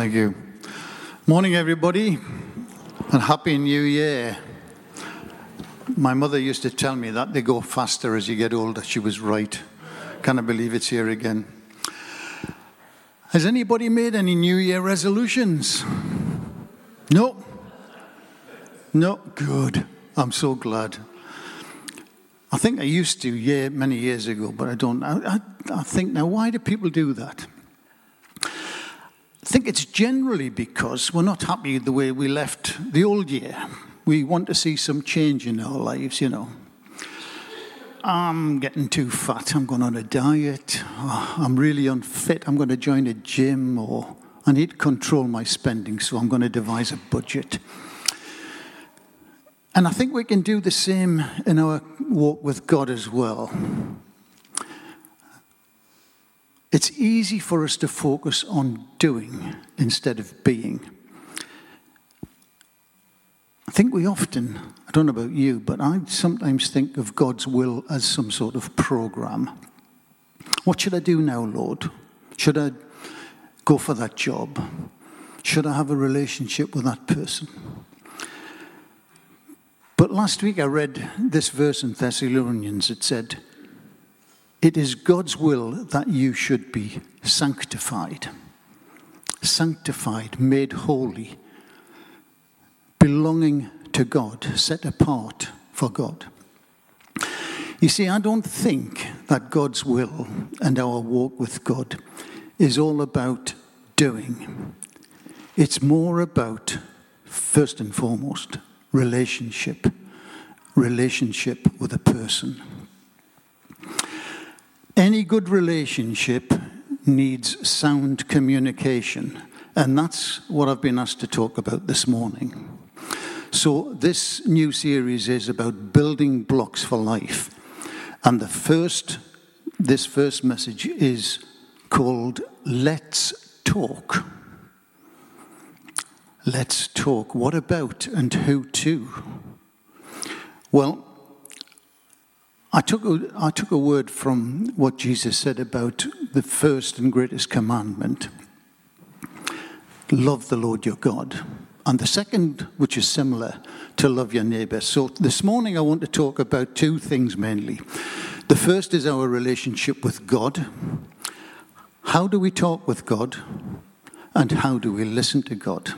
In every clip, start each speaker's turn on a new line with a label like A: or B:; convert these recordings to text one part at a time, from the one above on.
A: Thank you. Morning, everybody, and Happy New Year. My mother used to tell me that they go faster as you get older. She was right. Can't believe it's here again. Has anybody made any New Year resolutions? No? No? Good. I'm so glad. I think I used to, yeah, many years ago, but I don't. I, I, I think now, why do people do that? I think it's generally because we're not happy the way we left the old year. We want to see some change in our lives, you know. I'm getting too fat, I'm going on a diet, oh, I'm really unfit, I'm going to join a gym, or I need to control my spending, so I'm going to devise a budget. And I think we can do the same in our walk with God as well. It's easy for us to focus on doing instead of being. I think we often, I don't know about you, but I sometimes think of God's will as some sort of program. What should I do now, Lord? Should I go for that job? Should I have a relationship with that person? But last week I read this verse in Thessalonians. It said, It is God's will that you should be sanctified. Sanctified, made holy, belonging to God, set apart for God. You see, I don't think that God's will and our walk with God is all about doing. It's more about, first and foremost, relationship, relationship with a person. Any good relationship needs sound communication, and that's what I've been asked to talk about this morning. So, this new series is about building blocks for life. And the first, this first message is called Let's Talk. Let's talk. What about and who to? Well, I took, a, I took a word from what Jesus said about the first and greatest commandment love the Lord your God. And the second, which is similar, to love your neighbor. So this morning I want to talk about two things mainly. The first is our relationship with God. How do we talk with God? And how do we listen to God?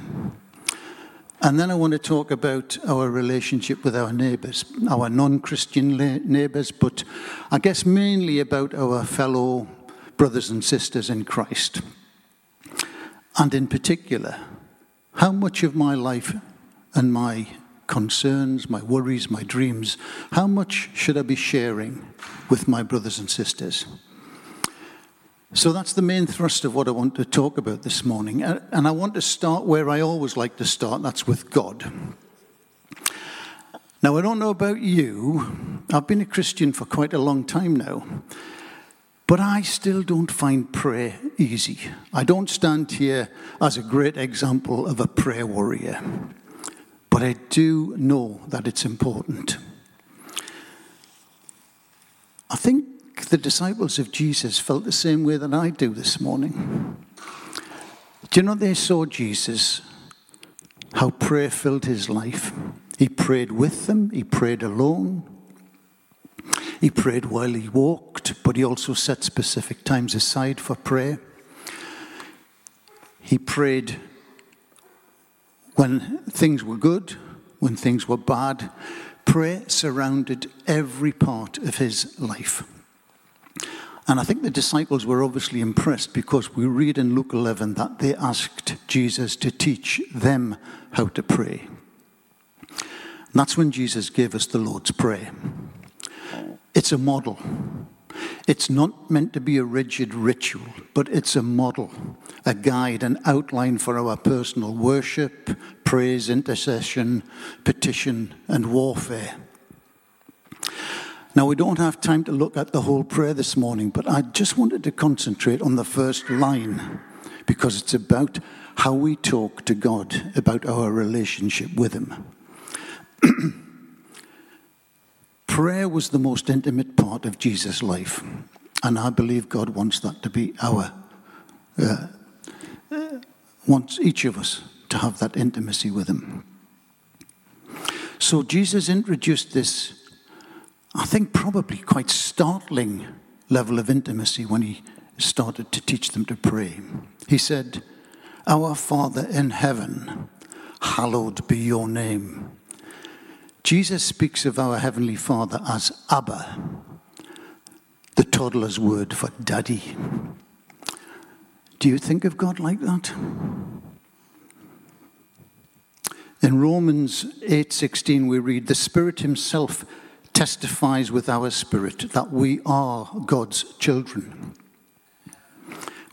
A: And then I want to talk about our relationship with our neighbours, our non Christian neighbours, but I guess mainly about our fellow brothers and sisters in Christ. And in particular, how much of my life and my concerns, my worries, my dreams, how much should I be sharing with my brothers and sisters? So that's the main thrust of what I want to talk about this morning. Uh, and I want to start where I always like to start that's with God. Now, I don't know about you, I've been a Christian for quite a long time now, but I still don't find prayer easy. I don't stand here as a great example of a prayer warrior, but I do know that it's important. I think the disciples of Jesus felt the same way that I do this morning. Do you know they saw Jesus, how prayer filled his life? He prayed with them, he prayed alone, he prayed while he walked, but he also set specific times aside for prayer. He prayed when things were good, when things were bad. Prayer surrounded every part of his life. And I think the disciples were obviously impressed because we read in Luke 11 that they asked Jesus to teach them how to pray. And that's when Jesus gave us the Lord's Prayer. It's a model. It's not meant to be a rigid ritual, but it's a model, a guide, an outline for our personal worship, praise, intercession, petition, and warfare. Now, we don't have time to look at the whole prayer this morning, but I just wanted to concentrate on the first line because it's about how we talk to God, about our relationship with Him. Prayer was the most intimate part of Jesus' life, and I believe God wants that to be our uh, wants each of us to have that intimacy with Him. So Jesus introduced this, I think, probably quite startling level of intimacy when He started to teach them to pray. He said, Our Father in heaven, hallowed be your name. Jesus speaks of our Heavenly Father as Abba, the toddler's word for daddy. Do you think of God like that? In Romans 8:16 we read the Spirit himself testifies with our spirit that we are God's children.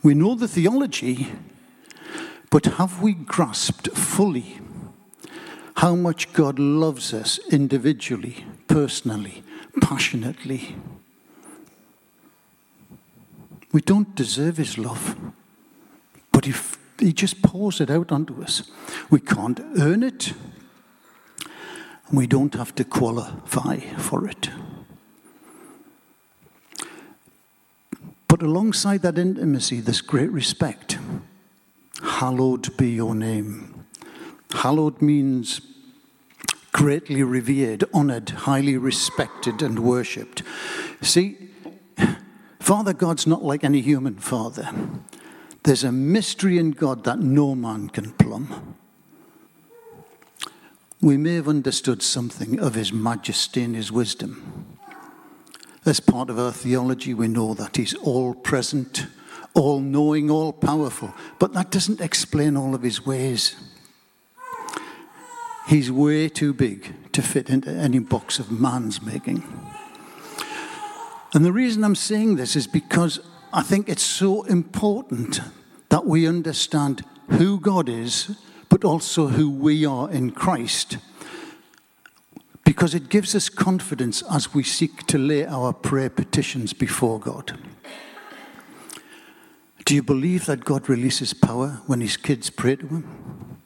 A: We know the theology, but have we grasped fully how much God loves us individually, personally, passionately? We don't deserve his love, but if he just pours it out onto us. We can't earn it, we don't have to qualify for it. But alongside that intimacy, this great respect. Hallowed be your name. Hallowed means greatly revered, honored, highly respected, and worshipped. See, Father God's not like any human father. There's a mystery in God that no man can plumb. We may have understood something of his majesty and his wisdom. As part of our theology, we know that he's all present, all knowing, all powerful, but that doesn't explain all of his ways. He's way too big to fit into any box of man's making. And the reason I'm saying this is because I think it's so important that we understand who God is, but also who we are in Christ because it gives us confidence as we seek to lay our prayer petitions before God. Do you believe that God releases power when his kids pray to him?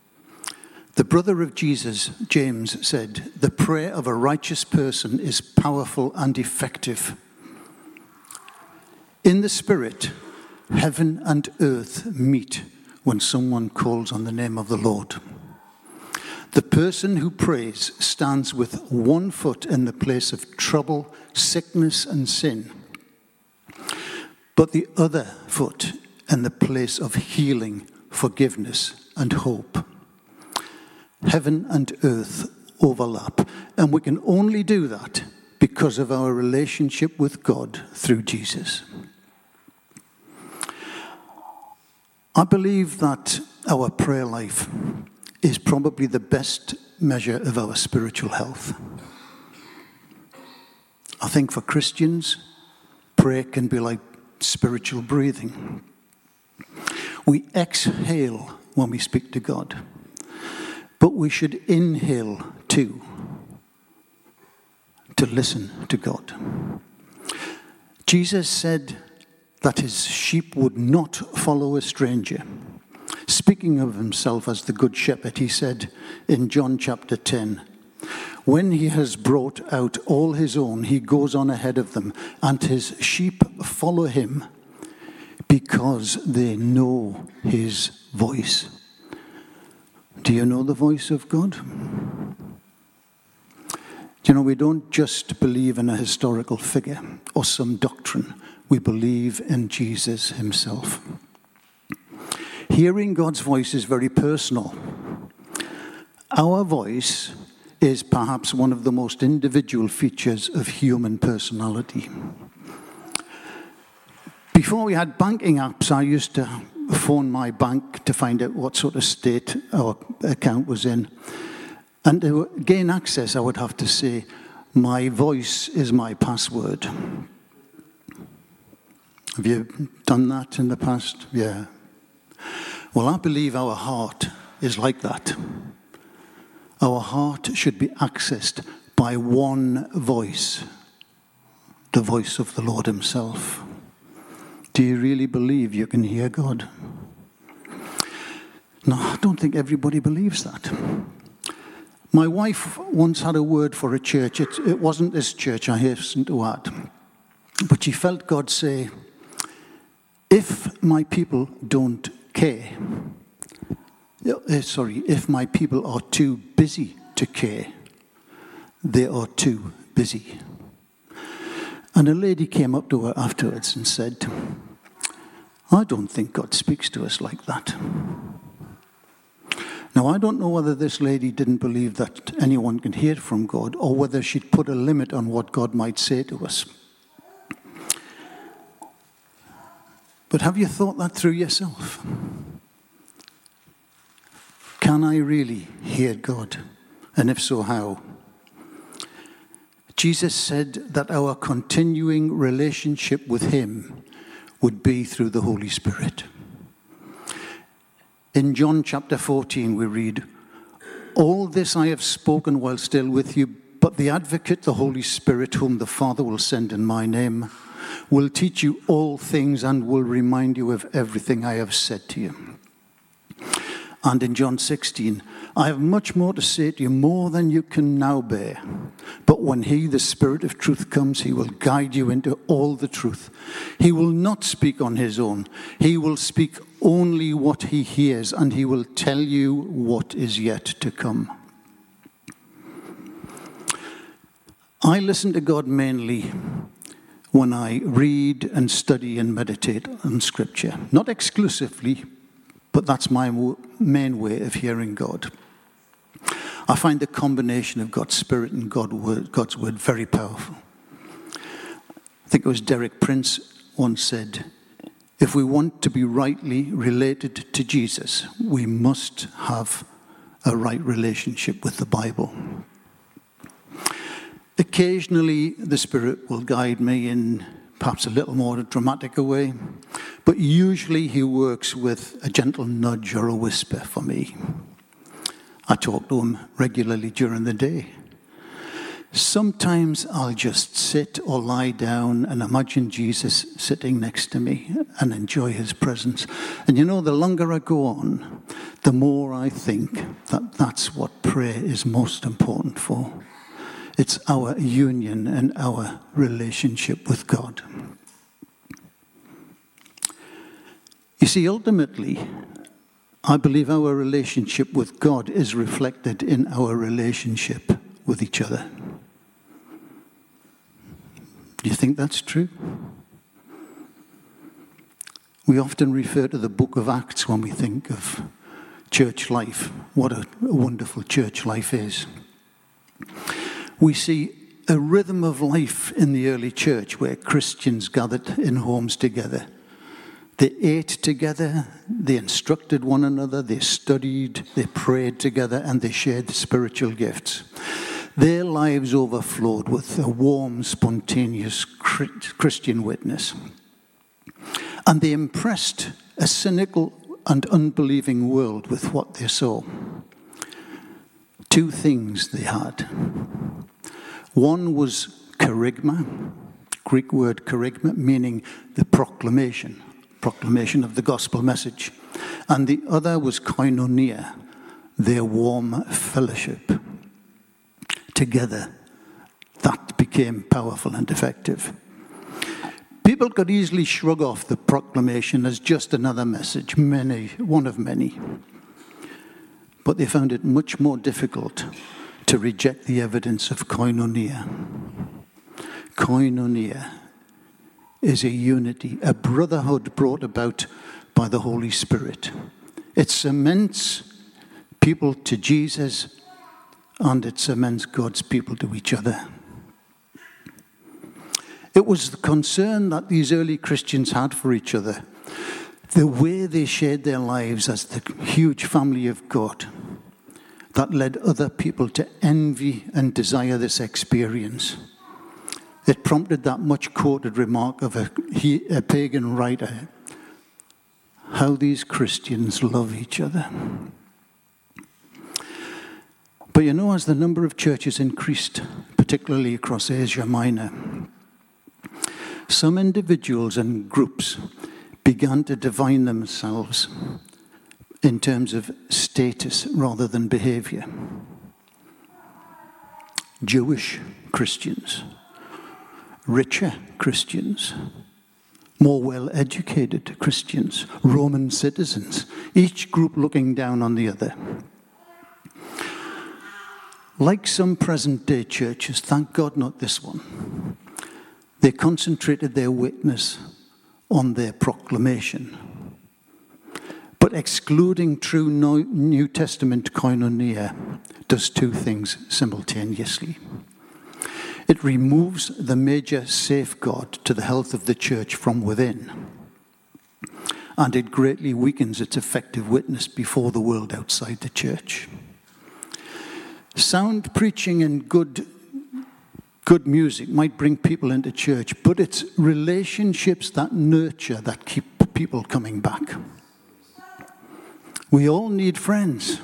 A: The brother of Jesus, James, said, The prayer of a righteous person is powerful and effective. In the Spirit, heaven and earth meet when someone calls on the name of the Lord. The person who prays stands with one foot in the place of trouble, sickness, and sin, but the other foot in the place of healing, forgiveness, and hope. Heaven and earth overlap, and we can only do that because of our relationship with God through Jesus. I believe that our prayer life is probably the best measure of our spiritual health. I think for Christians, prayer can be like spiritual breathing. We exhale when we speak to God, but we should inhale too to listen to God. Jesus said that his sheep would not follow a stranger. Speaking of himself as the Good Shepherd, he said in John chapter 10, When he has brought out all his own, he goes on ahead of them, and his sheep follow him because they know his voice. Do you know the voice of God? You know, we don't just believe in a historical figure or some doctrine, we believe in Jesus himself. Hearing God's voice is very personal. Our voice is perhaps one of the most individual features of human personality. Before we had banking apps, I used to phone my bank to find out what sort of state our account was in. And to gain access, I would have to say, My voice is my password. Have you done that in the past? Yeah. Well, I believe our heart is like that. Our heart should be accessed by one voice, the voice of the Lord Himself. Do you really believe you can hear God? No, I don't think everybody believes that. My wife once had a word for a church. It, it wasn't this church, I hasten to add. But she felt God say, If my people don't care, uh, sorry, if my people are too busy to care, they are too busy. And a lady came up to her afterwards and said, I don't think God speaks to us like that. Now, I don't know whether this lady didn't believe that anyone can hear from God or whether she'd put a limit on what God might say to us. But have you thought that through yourself? Can I really hear God? And if so, how? Jesus said that our continuing relationship with Him would be through the Holy Spirit. In John chapter 14, we read, All this I have spoken while still with you, but the advocate, the Holy Spirit, whom the Father will send in my name, will teach you all things and will remind you of everything I have said to you. And in John 16, I have much more to say to you, more than you can now bear. But when He, the Spirit of truth, comes, He will guide you into all the truth. He will not speak on His own, He will speak only what He hears, and He will tell you what is yet to come. I listen to God mainly when I read and study and meditate on Scripture. Not exclusively, but that's my main way of hearing God. I find the combination of God's Spirit and God's Word very powerful. I think it was Derek Prince once said, if we want to be rightly related to Jesus, we must have a right relationship with the Bible. Occasionally, the Spirit will guide me in perhaps a little more dramatic a way, but usually He works with a gentle nudge or a whisper for me. I talk to him regularly during the day. Sometimes I'll just sit or lie down and imagine Jesus sitting next to me and enjoy his presence. And you know, the longer I go on, the more I think that that's what prayer is most important for. It's our union and our relationship with God. You see, ultimately, I believe our relationship with God is reflected in our relationship with each other. Do you think that's true? We often refer to the book of Acts when we think of church life, what a wonderful church life is. We see a rhythm of life in the early church where Christians gathered in homes together they ate together, they instructed one another, they studied, they prayed together, and they shared spiritual gifts. Their lives overflowed with a warm, spontaneous Christian witness. And they impressed a cynical and unbelieving world with what they saw. Two things they had. One was kerygma, Greek word kerygma, meaning the proclamation proclamation of the gospel message. And the other was koinonia, their warm fellowship. Together, that became powerful and effective. People could easily shrug off the proclamation as just another message, many, one of many. But they found it much more difficult to reject the evidence of koinonia. Koinonia is a unity, a brotherhood brought about by the Holy Spirit. It cements people to Jesus and it cements God's people to each other. It was the concern that these early Christians had for each other, the way they shared their lives as the huge family of God, that led other people to envy and desire this experience. It prompted that much quoted remark of a, he, a pagan writer how these Christians love each other. But you know, as the number of churches increased, particularly across Asia Minor, some individuals and groups began to define themselves in terms of status rather than behavior. Jewish Christians richer Christians, more well educated Christians, Roman citizens, each group looking down on the other. Like some present day churches, thank God not this one, they concentrated their witness on their proclamation. But excluding true New Testament koinonia does two things simultaneously. It removes the major safeguard to the health of the church from within, and it greatly weakens its effective witness before the world outside the church. Sound preaching and good, good music might bring people into church, but it's relationships that nurture that keep people coming back. We all need friends.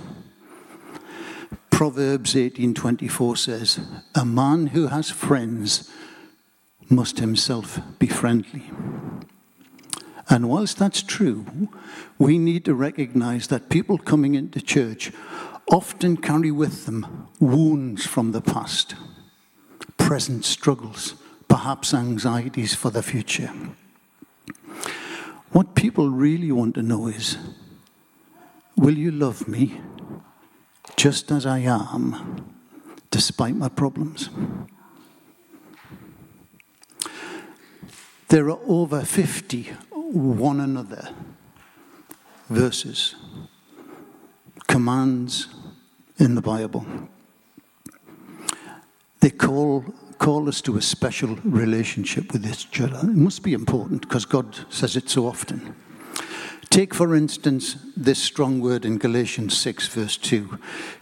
A: Proverbs 18:24 says, "A man who has friends must himself be friendly." And whilst that's true, we need to recognize that people coming into church often carry with them wounds from the past, present struggles, perhaps anxieties for the future. What people really want to know is Will you love me just as I am, despite my problems. There are over 50 one another verses, commands in the Bible. They call, call us to a special relationship with each other. It must be important because God says it so often. Take, for instance, this strong word in Galatians 6, verse 2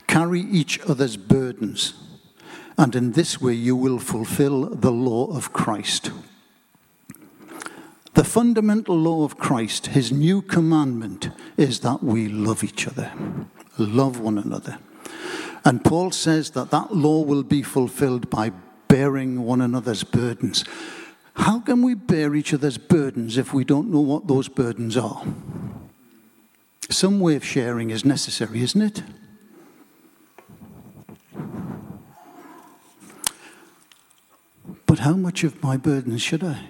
A: carry each other's burdens, and in this way you will fulfill the law of Christ. The fundamental law of Christ, his new commandment, is that we love each other, love one another. And Paul says that that law will be fulfilled by bearing one another's burdens. How can we bear each other's burdens if we don't know what those burdens are? Some way of sharing is necessary, isn't it? But how much of my burdens should I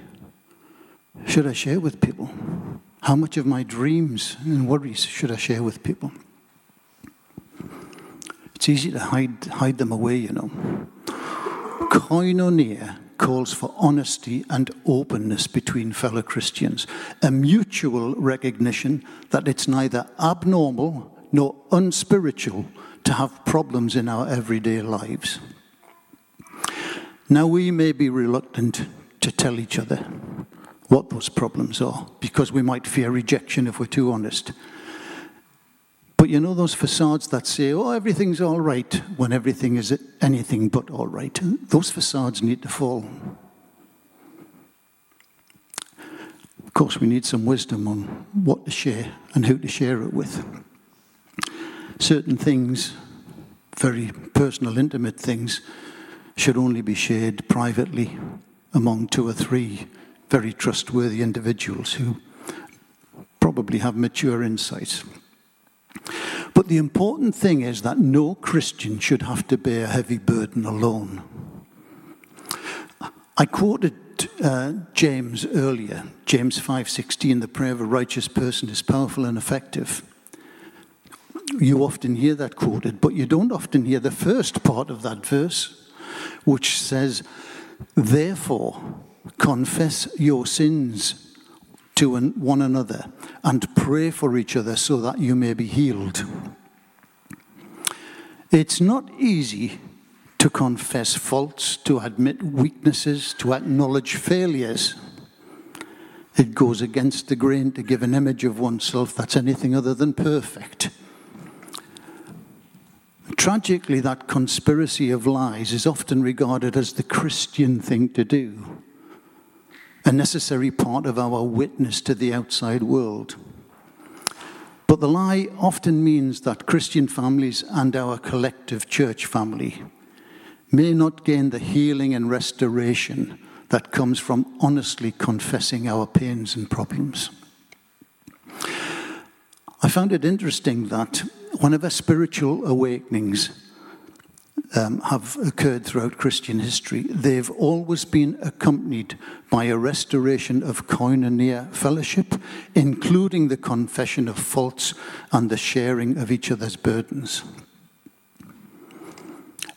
A: should I share with people? How much of my dreams and worries should I share with people? It's easy to hide hide them away, you know. Koinonia calls for honesty and openness between fellow Christians, a mutual recognition that it's neither abnormal nor unspiritual to have problems in our everyday lives. Now, we may be reluctant to tell each other what those problems are because we might fear rejection if we're too honest. But you know those facades that say, oh, everything's all right when everything is anything but all right? Those facades need to fall. Of course, we need some wisdom on what to share and who to share it with. Certain things, very personal, intimate things, should only be shared privately among two or three very trustworthy individuals who probably have mature insights. But the important thing is that no Christian should have to bear a heavy burden alone. I quoted uh, James earlier, James 5:16, the prayer of a righteous person is powerful and effective. You often hear that quoted, but you don't often hear the first part of that verse, which says, Therefore, confess your sins to one another and pray for each other so that you may be healed. It's not easy to confess faults, to admit weaknesses, to acknowledge failures. It goes against the grain to give an image of oneself that's anything other than perfect. Tragically, that conspiracy of lies is often regarded as the Christian thing to do a necessary part of our witness to the outside world. But the lie often means that Christian families and our collective church family may not gain the healing and restoration that comes from honestly confessing our pains and problems. I found it interesting that one of our spiritual awakenings um, have occurred throughout Christian history, they've always been accompanied by a restoration of koinonia fellowship, including the confession of faults and the sharing of each other's burdens.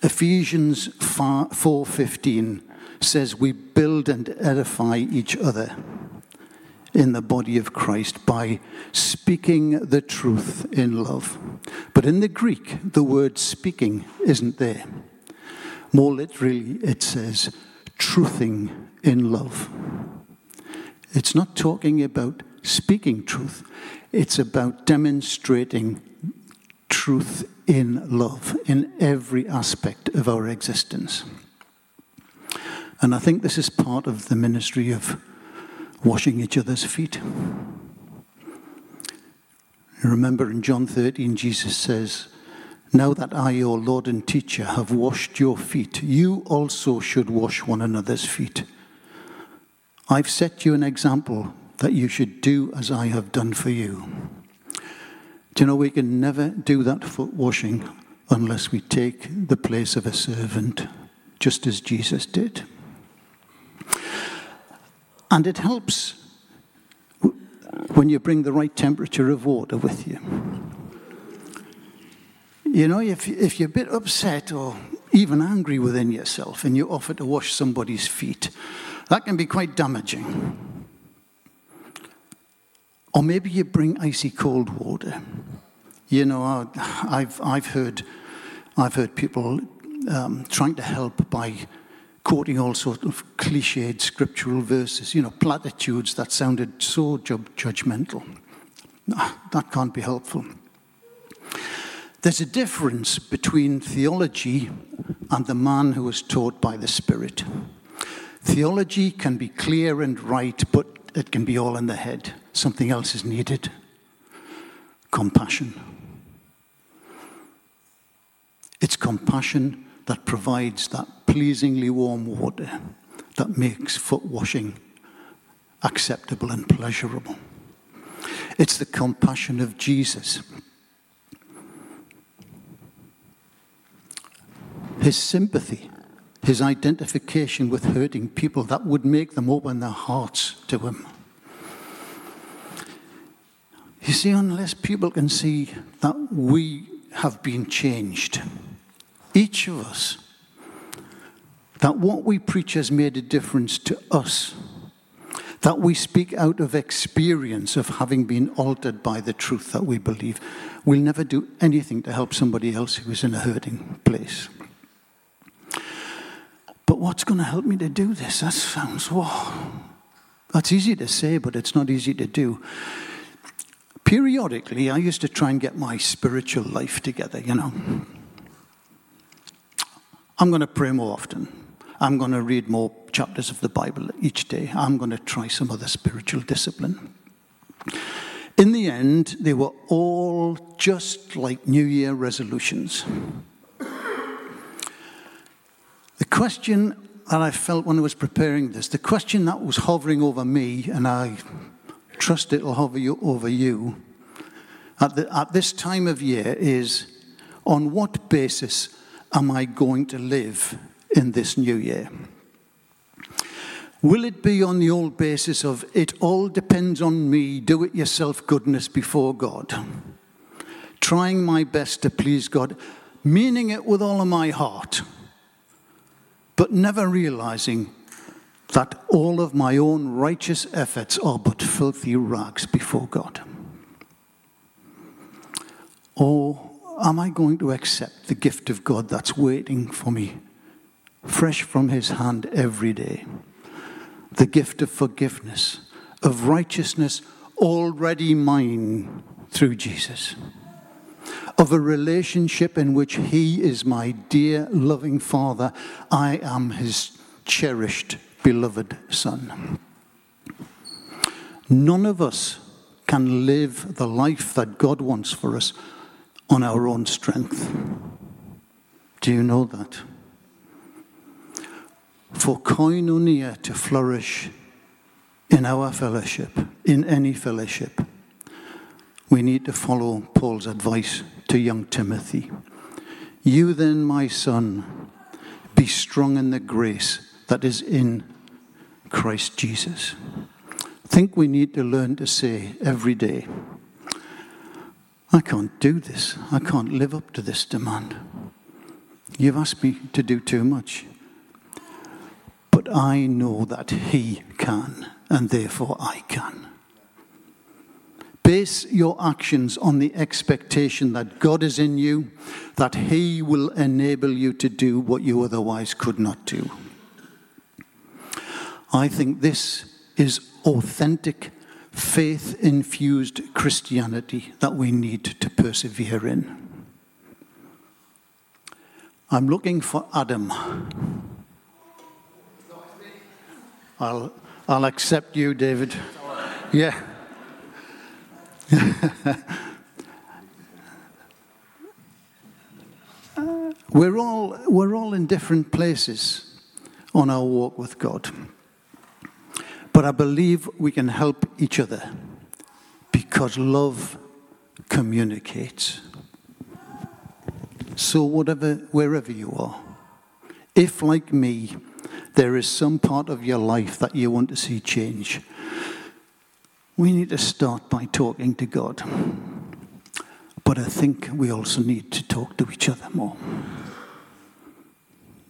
A: Ephesians 4:15 says we build and edify each other in the body of Christ by speaking the truth in love. But in the Greek, the word speaking isn't there. More literally, it says truthing in love. It's not talking about speaking truth, it's about demonstrating truth in love in every aspect of our existence. And I think this is part of the ministry of washing each other's feet. Remember in John 13, Jesus says, Now that I, your Lord and teacher, have washed your feet, you also should wash one another's feet. I've set you an example that you should do as I have done for you. Do you know we can never do that foot washing unless we take the place of a servant, just as Jesus did? And it helps when you bring the right temperature of water with you. You know, if, if you're a bit upset or even angry within yourself and you offer to wash somebody's feet, that can be quite damaging. Or maybe you bring icy cold water. You know, I've, I've, heard, I've heard people um, trying to help by quoting all sorts of cliched scriptural verses, you know, platitudes that sounded so judgmental. That can't be helpful. There's a difference between theology and the man who is taught by the Spirit. Theology can be clear and right, but it can be all in the head. Something else is needed compassion. It's compassion that provides that pleasingly warm water that makes foot washing acceptable and pleasurable. It's the compassion of Jesus. His sympathy, his identification with hurting people that would make them open their hearts to him. You see, unless people can see that we have been changed, each of us, that what we preach has made a difference to us, that we speak out of experience of having been altered by the truth that we believe. We'll never do anything to help somebody else who is in a hurting place. But what's going to help me to do this? That sounds, whoa. That's easy to say, but it's not easy to do. Periodically, I used to try and get my spiritual life together, you know. I'm going to pray more often. I'm going to read more chapters of the Bible each day. I'm going to try some other spiritual discipline. In the end, they were all just like New Year resolutions. The question that I felt when I was preparing this, the question that was hovering over me, and I trust it'll hover you, over you, at, the, at this time of year is on what basis am I going to live in this new year? Will it be on the old basis of it all depends on me, do it yourself goodness before God? Trying my best to please God, meaning it with all of my heart, but never realizing that all of my own righteous efforts are but filthy rags before God? Or am I going to accept the gift of God that's waiting for me, fresh from His hand every day? The gift of forgiveness, of righteousness already mine through Jesus, of a relationship in which He is my dear, loving Father. I am His cherished, beloved Son. None of us can live the life that God wants for us on our own strength. Do you know that? For koinonia to flourish in our fellowship, in any fellowship, we need to follow Paul's advice to young Timothy. You then, my son, be strong in the grace that is in Christ Jesus. Think we need to learn to say every day, I can't do this. I can't live up to this demand. You've asked me to do too much. But I know that He can, and therefore I can. Base your actions on the expectation that God is in you, that He will enable you to do what you otherwise could not do. I think this is authentic, faith infused Christianity that we need to persevere in. I'm looking for Adam. I'll, I'll accept you, David. Yeah. we're, all, we're all in different places on our walk with God. But I believe we can help each other because love communicates. So, whatever, wherever you are, if, like me, there is some part of your life that you want to see change, we need to start by talking to God. But I think we also need to talk to each other more.